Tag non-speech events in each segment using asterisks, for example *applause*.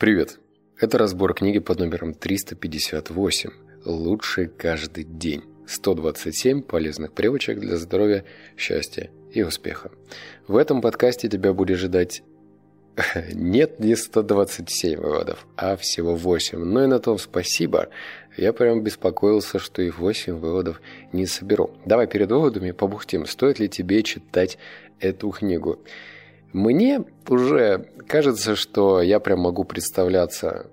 Привет! Это разбор книги под номером 358 «Лучше каждый день». 127 полезных привычек для здоровья, счастья и успеха. В этом подкасте тебя будет ожидать *laughs* нет не 127 выводов, а всего 8. Ну и на том спасибо. Я прям беспокоился, что их 8 выводов не соберу. Давай перед выводами побухтим, стоит ли тебе читать эту книгу. Мне уже кажется, что я прям могу представляться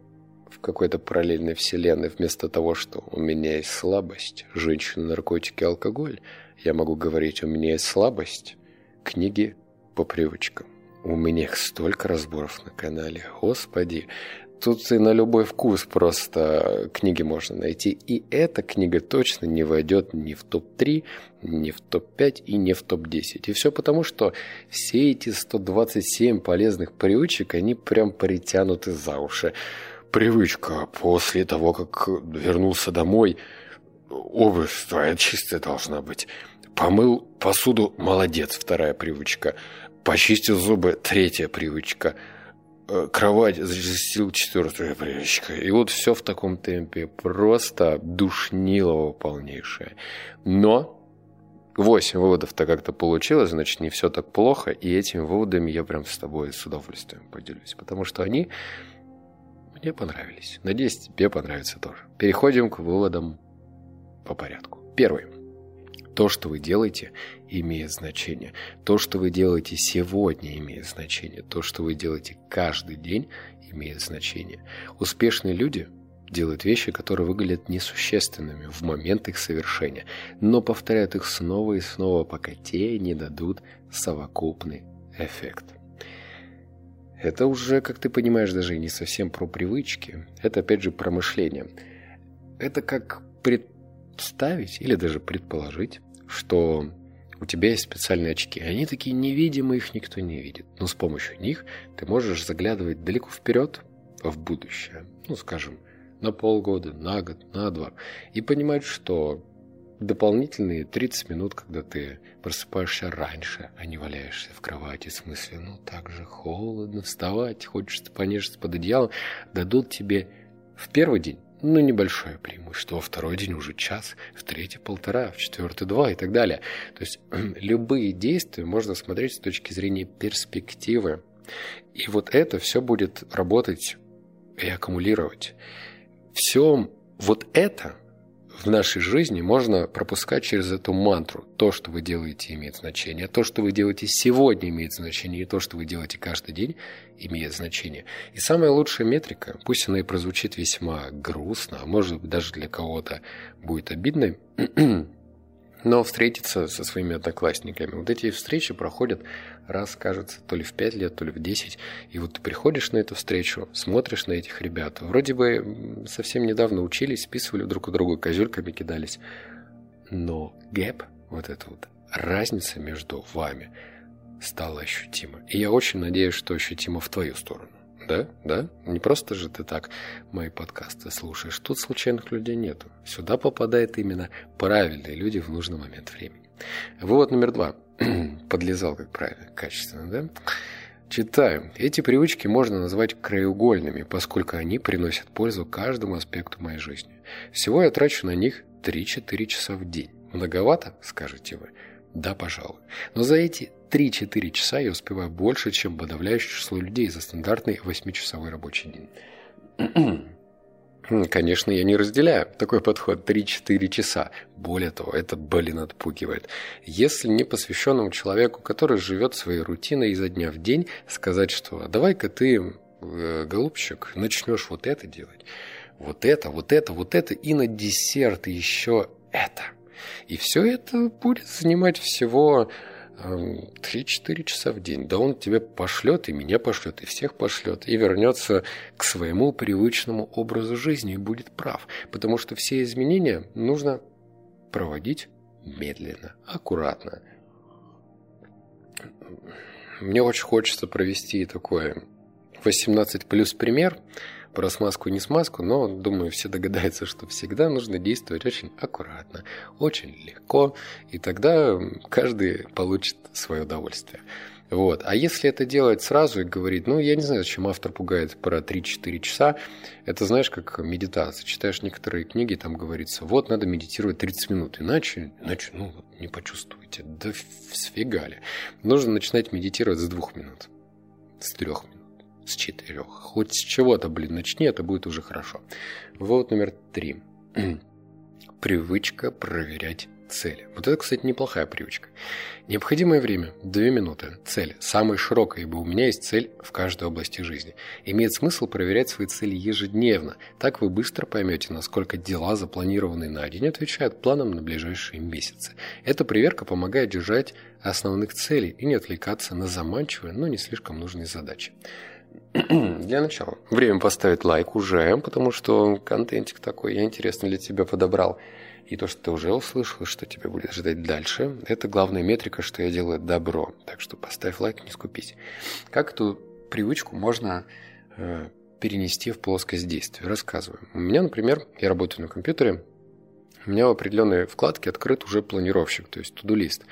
в какой-то параллельной вселенной вместо того, что у меня есть слабость, женщины, наркотики, алкоголь. Я могу говорить, у меня есть слабость, книги по привычкам. У меня их столько разборов на канале, господи. Тут и на любой вкус просто книги можно найти. И эта книга точно не войдет ни в топ-3, ни в топ-5 и не в топ-10. И все потому, что все эти 127 полезных привычек, они прям притянуты за уши. Привычка после того, как вернулся домой, обувь твоя чистая должна быть. Помыл посуду, молодец, вторая привычка. Почистил зубы, третья привычка – кровать зачастил четвертая привычка. И вот все в таком темпе. Просто душнилово полнейшее. Но восемь выводов-то как-то получилось, значит, не все так плохо. И этими выводами я прям с тобой с удовольствием поделюсь. Потому что они мне понравились. Надеюсь, тебе понравится тоже. Переходим к выводам по порядку. Первый. То, что вы делаете, имеет значение. То, что вы делаете сегодня, имеет значение. То, что вы делаете каждый день, имеет значение. Успешные люди делают вещи, которые выглядят несущественными в момент их совершения, но повторяют их снова и снова, пока те не дадут совокупный эффект. Это уже, как ты понимаешь, даже не совсем про привычки. Это, опять же, про мышление. Это как представить или даже предположить, что у тебя есть специальные очки. Они такие невидимые, их никто не видит. Но с помощью них ты можешь заглядывать далеко вперед, в будущее. Ну, скажем, на полгода, на год, на два. И понимать, что дополнительные 30 минут, когда ты просыпаешься раньше, а не валяешься в кровати, в смысле, ну так же холодно, вставать, хочется понежиться под одеялом, дадут тебе в первый день ну, небольшое преимущество. Во второй день уже час, в третий полтора, в четвертый два и так далее. То есть *clears throat* любые действия можно смотреть с точки зрения перспективы. И вот это все будет работать и аккумулировать. Все вот это – в нашей жизни можно пропускать через эту мантру. То, что вы делаете, имеет значение. То, что вы делаете сегодня, имеет значение. И то, что вы делаете каждый день, имеет значение. И самая лучшая метрика, пусть она и прозвучит весьма грустно, а может быть даже для кого-то будет обидной, *clears throat* но встретиться со своими одноклассниками. Вот эти встречи проходят раз, кажется, то ли в 5 лет, то ли в 10. И вот ты приходишь на эту встречу, смотришь на этих ребят. Вроде бы совсем недавно учились, списывали друг у друга, козюльками кидались. Но гэп, вот эта вот разница между вами стала ощутима. И я очень надеюсь, что ощутима в твою сторону. Да, да. Не просто же ты так мои подкасты слушаешь. Тут случайных людей нету. Сюда попадают именно правильные люди в нужный момент времени. Вывод номер два. *clears throat* Подлезал, как правильно, качественно, да? Читаю. Эти привычки можно назвать краеугольными, поскольку они приносят пользу каждому аспекту моей жизни. Всего я трачу на них 3-4 часа в день. Многовато, скажете вы? Да, пожалуй. Но за эти 3-4 часа я успеваю больше, чем подавляющее число людей за стандартный 8-часовой рабочий день. *clears throat* Конечно, я не разделяю такой подход 3-4 часа. Более того, это, блин, отпугивает. Если не посвященному человеку, который живет своей рутиной изо дня в день, сказать, что давай-ка ты, э, голубчик, начнешь вот это делать, вот это, вот это, вот это, и на десерт еще это – и все это будет занимать всего 3-4 часа в день. Да он тебе пошлет, и меня пошлет, и всех пошлет, и вернется к своему привычному образу жизни и будет прав. Потому что все изменения нужно проводить медленно, аккуратно. Мне очень хочется провести такой 18 плюс пример – про смазку и не смазку, но, думаю, все догадаются, что всегда нужно действовать очень аккуратно, очень легко, и тогда каждый получит свое удовольствие. Вот. А если это делать сразу и говорить, ну, я не знаю, зачем автор пугает про 3-4 часа, это знаешь, как медитация. Читаешь некоторые книги, там говорится, вот, надо медитировать 30 минут, иначе, иначе ну, не почувствуете. Да сфигали. Нужно начинать медитировать с двух минут, с трех минут с четырех. Хоть с чего-то, блин, начни, это будет уже хорошо. Вот номер три. *clears throat* Привычка проверять цели. Вот это, кстати, неплохая привычка. Необходимое время – 2 минуты. Цель – самая широкая, ибо у меня есть цель в каждой области жизни. Имеет смысл проверять свои цели ежедневно. Так вы быстро поймете, насколько дела, запланированные на день, отвечают планам на ближайшие месяцы. Эта проверка помогает держать основных целей и не отвлекаться на заманчивые, но не слишком нужные задачи. *clears throat* Для начала. Время поставить лайк уже, потому что контентик такой я интересно для тебя подобрал. И то, что ты уже услышал, что тебя будет ждать дальше, это главная метрика, что я делаю добро. Так что поставь лайк, не скупись. Как эту привычку можно э, перенести в плоскость действия? Рассказываю. У меня, например, я работаю на компьютере, у меня в определенной вкладке открыт уже планировщик, то есть тудулист,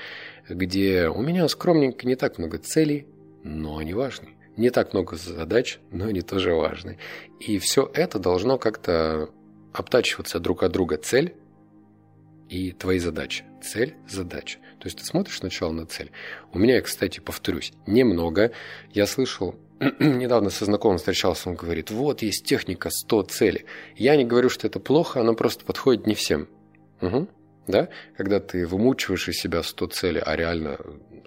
где у меня скромненько не так много целей, но они важны. Не так много задач, но они тоже важны. И все это должно как-то обтачиваться друг от друга. Цель и твои задачи. Цель, задача. То есть ты смотришь сначала на цель. У меня, кстати, повторюсь, немного. Я слышал, *clears throat* недавно со знакомым встречался, он говорит, вот есть техника 100 целей. Я не говорю, что это плохо, она просто подходит не всем. Угу. Да? Когда ты вымучиваешь из себя 100 целей, а реально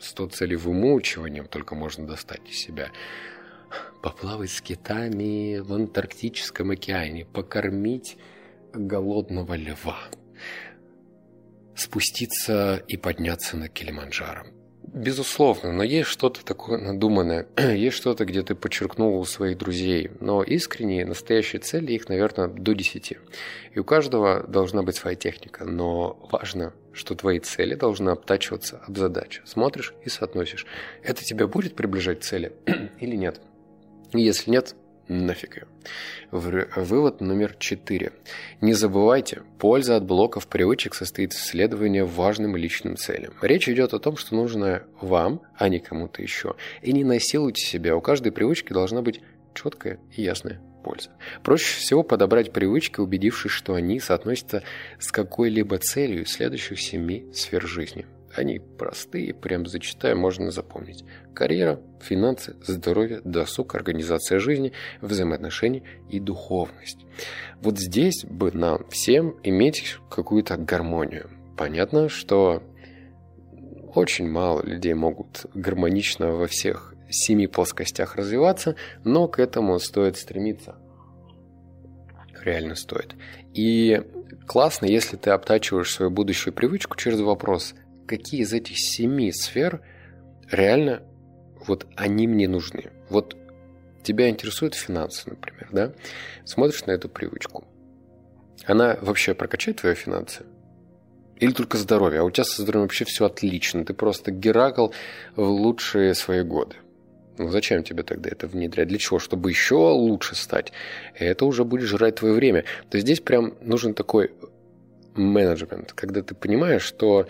100 целей вымучиванием только можно достать из себя. Поплавать с китами в Антарктическом океане, покормить голодного льва спуститься и подняться на Килиманджаро. Безусловно, но есть что-то такое надуманное, *clears throat* есть что-то, где ты подчеркнул у своих друзей, но искренние, настоящие цели, их, наверное, до 10. И у каждого должна быть своя техника, но важно, что твои цели должны обтачиваться от задач. Смотришь и соотносишь. Это тебя будет приближать к цели *clears throat* или нет? Если нет, нафиг ее. Вывод номер четыре. Не забывайте, польза от блоков привычек состоит в следовании важным личным целям. Речь идет о том, что нужно вам, а не кому-то еще. И не насилуйте себя. У каждой привычки должна быть четкая и ясная польза. Проще всего подобрать привычки, убедившись, что они соотносятся с какой-либо целью следующих семи сфер жизни – они простые, прям зачитаю, можно запомнить. Карьера, финансы, здоровье, досуг, организация жизни, взаимоотношения и духовность. Вот здесь бы нам всем иметь какую-то гармонию. Понятно, что очень мало людей могут гармонично во всех семи плоскостях развиваться, но к этому стоит стремиться. Реально стоит. И классно, если ты обтачиваешь свою будущую привычку через вопрос – какие из этих семи сфер реально вот они мне нужны. Вот тебя интересуют финансы, например, да? Смотришь на эту привычку. Она вообще прокачает твои финансы? Или только здоровье? А у тебя со здоровьем вообще все отлично. Ты просто Геракл в лучшие свои годы. Ну зачем тебе тогда это внедрять? Для чего? Чтобы еще лучше стать. Это уже будет жрать твое время. То есть здесь прям нужен такой менеджмент, когда ты понимаешь, что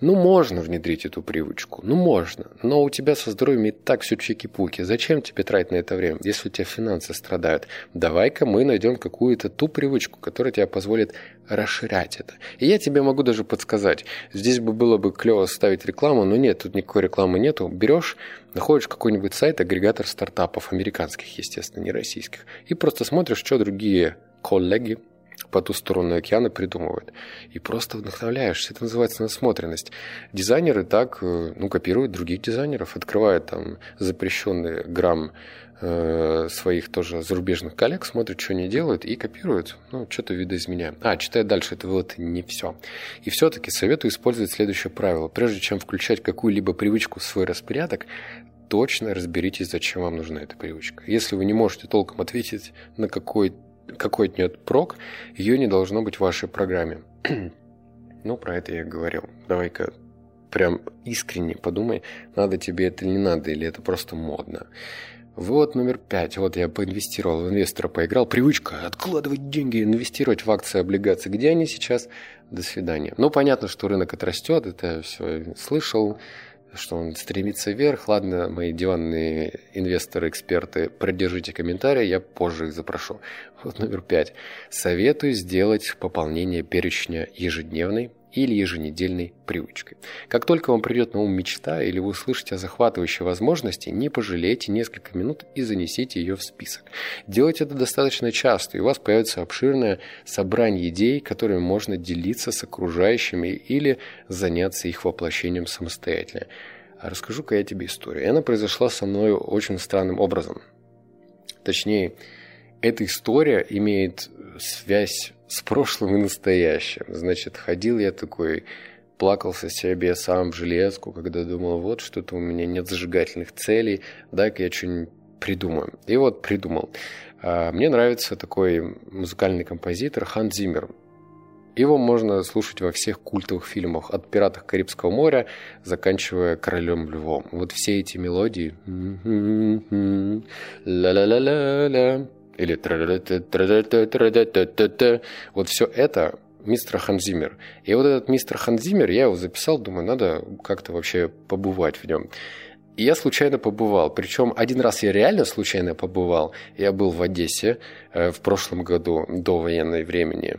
ну можно внедрить эту привычку, ну можно, но у тебя со здоровьем и так все чеки-пуки. Зачем тебе тратить на это время, если у тебя финансы страдают? Давай-ка мы найдем какую-то ту привычку, которая тебе позволит расширять это. И я тебе могу даже подсказать. Здесь бы было бы клево ставить рекламу, но нет, тут никакой рекламы нету. Берешь, находишь какой-нибудь сайт, агрегатор стартапов, американских, естественно, не российских, и просто смотришь, что другие коллеги по ту сторону океана придумывают. И просто вдохновляешься. Это называется насмотренность. Дизайнеры так, э, ну, копируют других дизайнеров, открывают там запрещенный грамм э, своих тоже зарубежных коллег, смотрят, что они делают, и копируют. Ну, что-то видоизменяют. А, читая дальше, это вот не все. И все-таки советую использовать следующее правило. Прежде чем включать какую-либо привычку в свой распорядок, точно разберитесь, зачем вам нужна эта привычка. Если вы не можете толком ответить на какой какой то нет прок, ее не должно быть в вашей программе. *clears throat* ну, про это я говорил. Давай-ка прям искренне подумай, надо тебе это или не надо, или это просто модно. Вот номер пять. Вот я поинвестировал в инвестора, поиграл. Привычка откладывать деньги, инвестировать в акции, облигации. Где они сейчас? До свидания. Ну, понятно, что рынок отрастет, это все слышал. Что он стремится вверх. Ладно, мои диванные инвесторы, эксперты, продержите комментарии, я позже их запрошу. Вот номер пять. Советую сделать пополнение перечня ежедневной или еженедельной привычкой. Как только вам придет на ум мечта или вы услышите о захватывающей возможности, не пожалейте несколько минут и занесите ее в список. Делайте это достаточно часто, и у вас появится обширное собрание идей, которыми можно делиться с окружающими или заняться их воплощением самостоятельно. А расскажу-ка я тебе историю. Она произошла со мной очень странным образом. Точнее, эта история имеет связь с прошлым и настоящим. Значит, ходил я такой, плакался себе сам в железку, когда думал, вот что-то у меня нет зажигательных целей, дай-ка я что-нибудь придумаю. И вот придумал. А, мне нравится такой музыкальный композитор Хан Зиммер. Его можно слушать во всех культовых фильмах, от «Пиратов Карибского моря», заканчивая «Королем львом». Вот все эти мелодии. Или вот все это мистер Ханзимер. И вот этот мистер Ханзимер, я его записал, думаю, надо как-то вообще побывать в нем. И я случайно побывал. Причем один раз я реально случайно побывал. Я был в Одессе э, в прошлом году, до военной времени.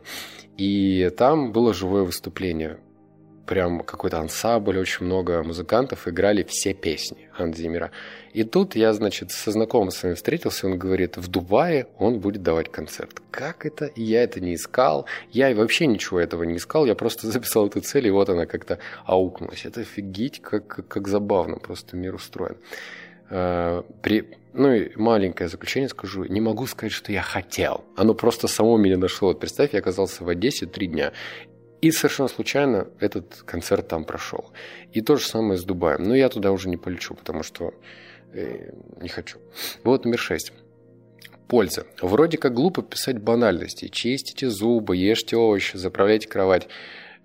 И там было живое выступление прям какой-то ансамбль, очень много музыкантов играли все песни Ханзимера. И тут я, значит, со знакомым своим встретился, он говорит, в Дубае он будет давать концерт. Как это? Я это не искал, я вообще ничего этого не искал, я просто *laughs* записал эту цель, и вот она как-то аукнулась. Это офигеть, как, как, как забавно, просто мир устроен. А, при, ну и маленькое заключение скажу, не могу сказать, что я хотел. Оно просто само меня нашло. Вот представь, я оказался в Одессе три дня. И совершенно случайно этот концерт там прошел. И то же самое с Дубаем. Но я туда уже не полечу, потому что э, не хочу. Вот номер шесть. Польза. Вроде как глупо писать банальности. Чистите зубы, ешьте овощи, заправляйте кровать.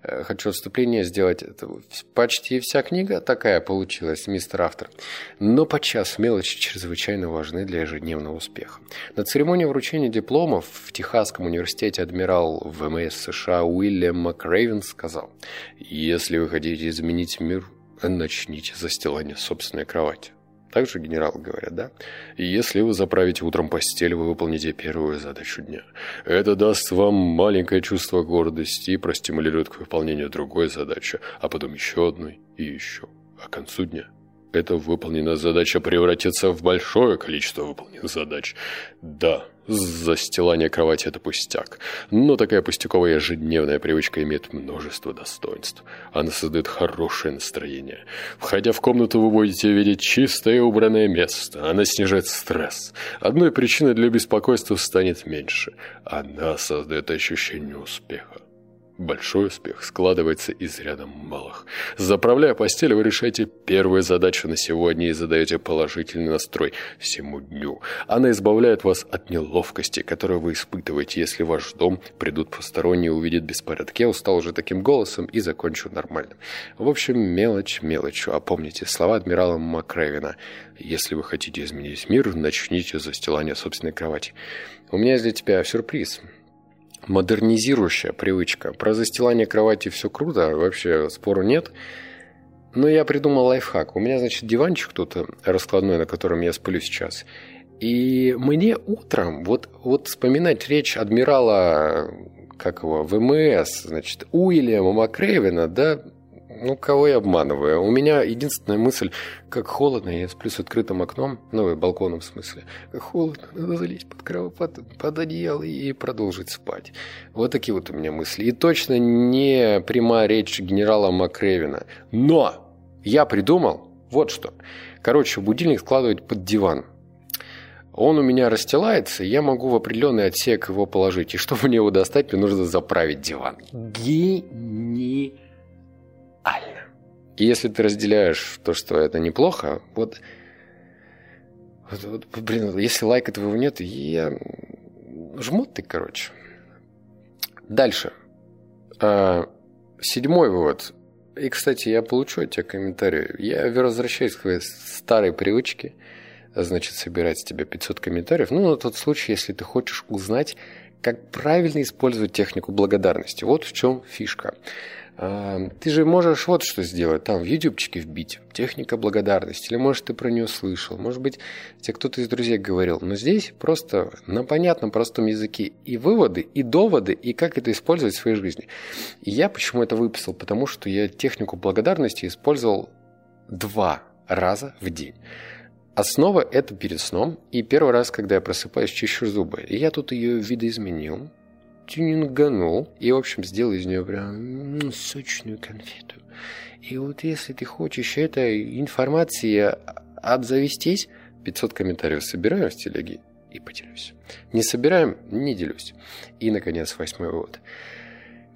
Э, хочу отступление сделать. Это почти вся книга такая получилась, мистер автор. Но подчас мелочи чрезвычайно важны для ежедневного успеха. На церемонии вручения дипломов в Техасском университете адмирал ВМС США Уильям Макрейвен сказал, «Если вы хотите изменить мир, начните застилание собственной кровати». Также генерал говорят, да? Если вы заправите утром постель, вы выполните первую задачу дня. Это даст вам маленькое чувство гордости и простимулирует к выполнению другой задачи, а потом еще одной и еще. А к концу дня эта выполненная задача превратится в большое количество выполненных задач. Да, Застилание кровати – это пустяк. Но такая пустяковая ежедневная привычка имеет множество достоинств. Она создает хорошее настроение. Входя в комнату, вы будете видеть чистое и убранное место. Она снижает стресс. Одной причиной для беспокойства станет меньше. Она создает ощущение успеха. Большой успех складывается из ряда малых. Заправляя постель, вы решаете первую задачу на сегодня и задаете положительный настрой всему дню. Она избавляет вас от неловкости, которую вы испытываете, если в ваш дом придут посторонние, увидят беспорядок. Я устал уже таким голосом и закончу нормально. В общем, мелочь мелочью. А помните слова адмирала Макревина. Если вы хотите изменить мир, начните застилание собственной кровати. У меня есть для тебя сюрприз модернизирующая привычка. Про застилание кровати все круто, вообще спору нет. Но я придумал лайфхак. У меня, значит, диванчик тут раскладной, на котором я сплю сейчас. И мне утром, вот, вот вспоминать речь адмирала, как его, ВМС, значит, Уильяма Макрейвена, да, ну, кого я обманываю? У меня единственная мысль, как холодно, я сплю с открытым окном, ну, балконом в смысле. Как холодно, надо залезть под кровать, под, под одеяло и продолжить спать. Вот такие вот у меня мысли. И точно не прямая речь генерала Макревина. Но я придумал вот что. Короче, будильник складывать под диван. Он у меня расстилается, и я могу в определенный отсек его положить. И чтобы мне его достать, мне нужно заправить диван. Гениально. И если ты разделяешь то, что это неплохо, вот, вот, вот блин, если лайка твоего нет, я жмут ты, короче. Дальше. А, седьмой вывод. И, кстати, я получу от тебя комментарии. Я возвращаюсь к своей старой привычке, значит, собирать с тебя 500 комментариев. Ну, на тот случай, если ты хочешь узнать, как правильно использовать технику благодарности. Вот в чем фишка. Ты же можешь вот что сделать, там в ютубчике вбить, техника благодарности, или может ты про нее слышал, может быть тебе кто-то из друзей говорил, но здесь просто на понятном простом языке и выводы, и доводы, и как это использовать в своей жизни. И я почему это выписал, потому что я технику благодарности использовал два раза в день. Основа – это перед сном, и первый раз, когда я просыпаюсь, чищу зубы. И я тут ее видоизменил, тюнинганул и, в общем, сделал из нее прям сочную конфету. И вот если ты хочешь этой информацией обзавестись, 500 комментариев собираем в телеге и поделюсь. Не собираем, не делюсь. И, наконец, восьмой вывод.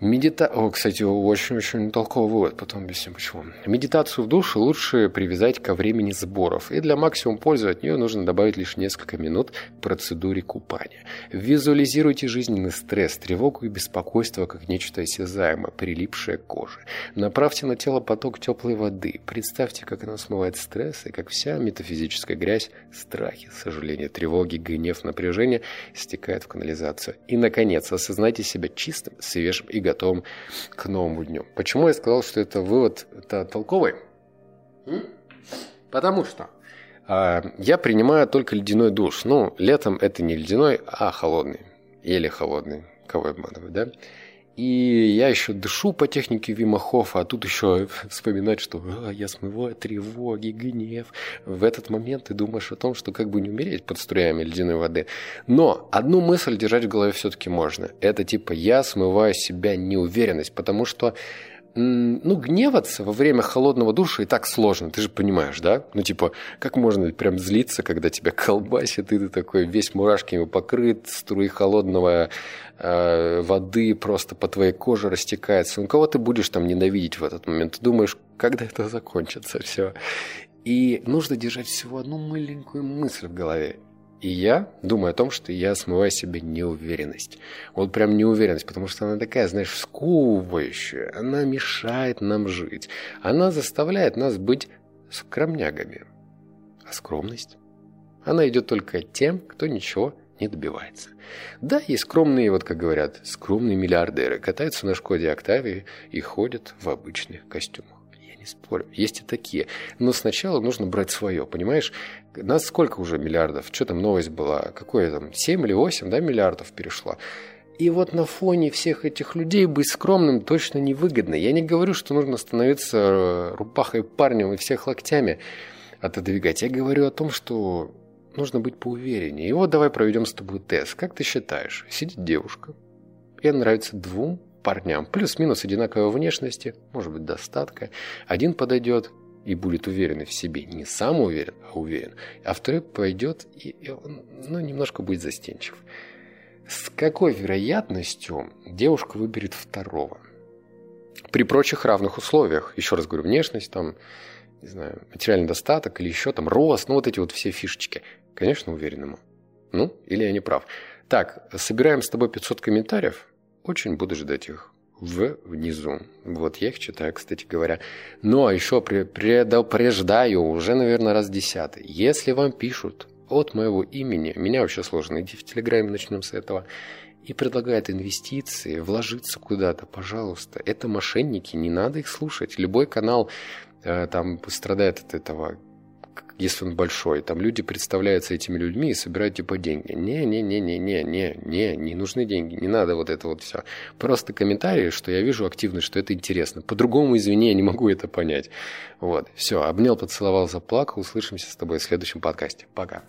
Медита... О, кстати, очень-очень толковый вывод, потом объясню почему. Медитацию в душе лучше привязать ко времени сборов, и для максимум пользы от нее нужно добавить лишь несколько минут к процедуре купания. Визуализируйте жизненный стресс, тревогу и беспокойство как нечто осязаемое, прилипшее к коже. Направьте на тело поток теплой воды, представьте, как она смывает стресс, и как вся метафизическая грязь, страхи, сожаления, тревоги, гнев, напряжение стекает в канализацию. И, наконец, осознайте себя чистым, свежим и готовым готовым к новому дню. Почему я сказал, что это вывод это толковый? Потому что э, я принимаю только ледяной душ. Ну, летом это не ледяной, а холодный. Еле холодный. Кого обманывать, да? И я еще дышу по технике Вима Хофа, а тут еще вспоминать, что а, я смываю тревоги, гнев. В этот момент ты думаешь о том, что как бы не умереть под струями ледяной воды. Но одну мысль держать в голове все-таки можно. Это типа я смываю себя неуверенность, потому что ну, гневаться во время холодного душа и так сложно, ты же понимаешь, да? Ну, типа, как можно прям злиться, когда тебя колбасит, и ты такой весь мурашками покрыт, струи холодного э, воды просто по твоей коже растекается. Ну, кого ты будешь там ненавидеть в этот момент? Ты думаешь, когда это закончится все? И нужно держать всего одну маленькую мысль в голове. И я думаю о том, что я смываю себе неуверенность. Вот прям неуверенность, потому что она такая, знаешь, сковывающая. Она мешает нам жить. Она заставляет нас быть скромнягами. А скромность? Она идет только тем, кто ничего не добивается. Да, есть скромные, вот как говорят, скромные миллиардеры, катаются на Шкоде Октавии и ходят в обычных костюмах не спорю, есть и такие. Но сначала нужно брать свое, понимаешь? Нас сколько уже миллиардов? Что там новость была? Какое там? 7 или 8, да, миллиардов перешла? И вот на фоне всех этих людей быть скромным точно невыгодно. Я не говорю, что нужно становиться э, рубахой парнем и всех локтями отодвигать. Я говорю о том, что нужно быть поувереннее. И вот давай проведем с тобой тест. Как ты считаешь, сидит девушка, ей нравится двум парням. Плюс-минус одинаковой внешности, может быть, достатка. Один подойдет и будет уверен в себе. Не сам уверен, а уверен. А второй пойдет и, и он, ну, немножко будет застенчив. С какой вероятностью девушка выберет второго? При прочих равных условиях. Еще раз говорю, внешность, там, не знаю, материальный достаток или еще там рост, ну вот эти вот все фишечки. Конечно, уверенному. Ну, или я не прав. Так, собираем с тобой 500 комментариев. Очень буду ждать их в внизу. Вот я их читаю, кстати говоря. Но еще предупреждаю, уже, наверное, раз десятый. Если вам пишут от моего имени, меня вообще сложно, иди в Телеграме, начнем с этого, и предлагают инвестиции, вложиться куда-то, пожалуйста. Это мошенники, не надо их слушать. Любой канал э, там страдает от этого если он большой, там люди представляются этими людьми и собирают типа деньги. Не-не-не-не-не-не, не, не нужны деньги, не надо вот это вот все. Просто комментарии, что я вижу активность, что это интересно. По-другому, извини, я не могу это понять. Вот, все, обнял, поцеловал, заплакал. Услышимся с тобой в следующем подкасте. Пока.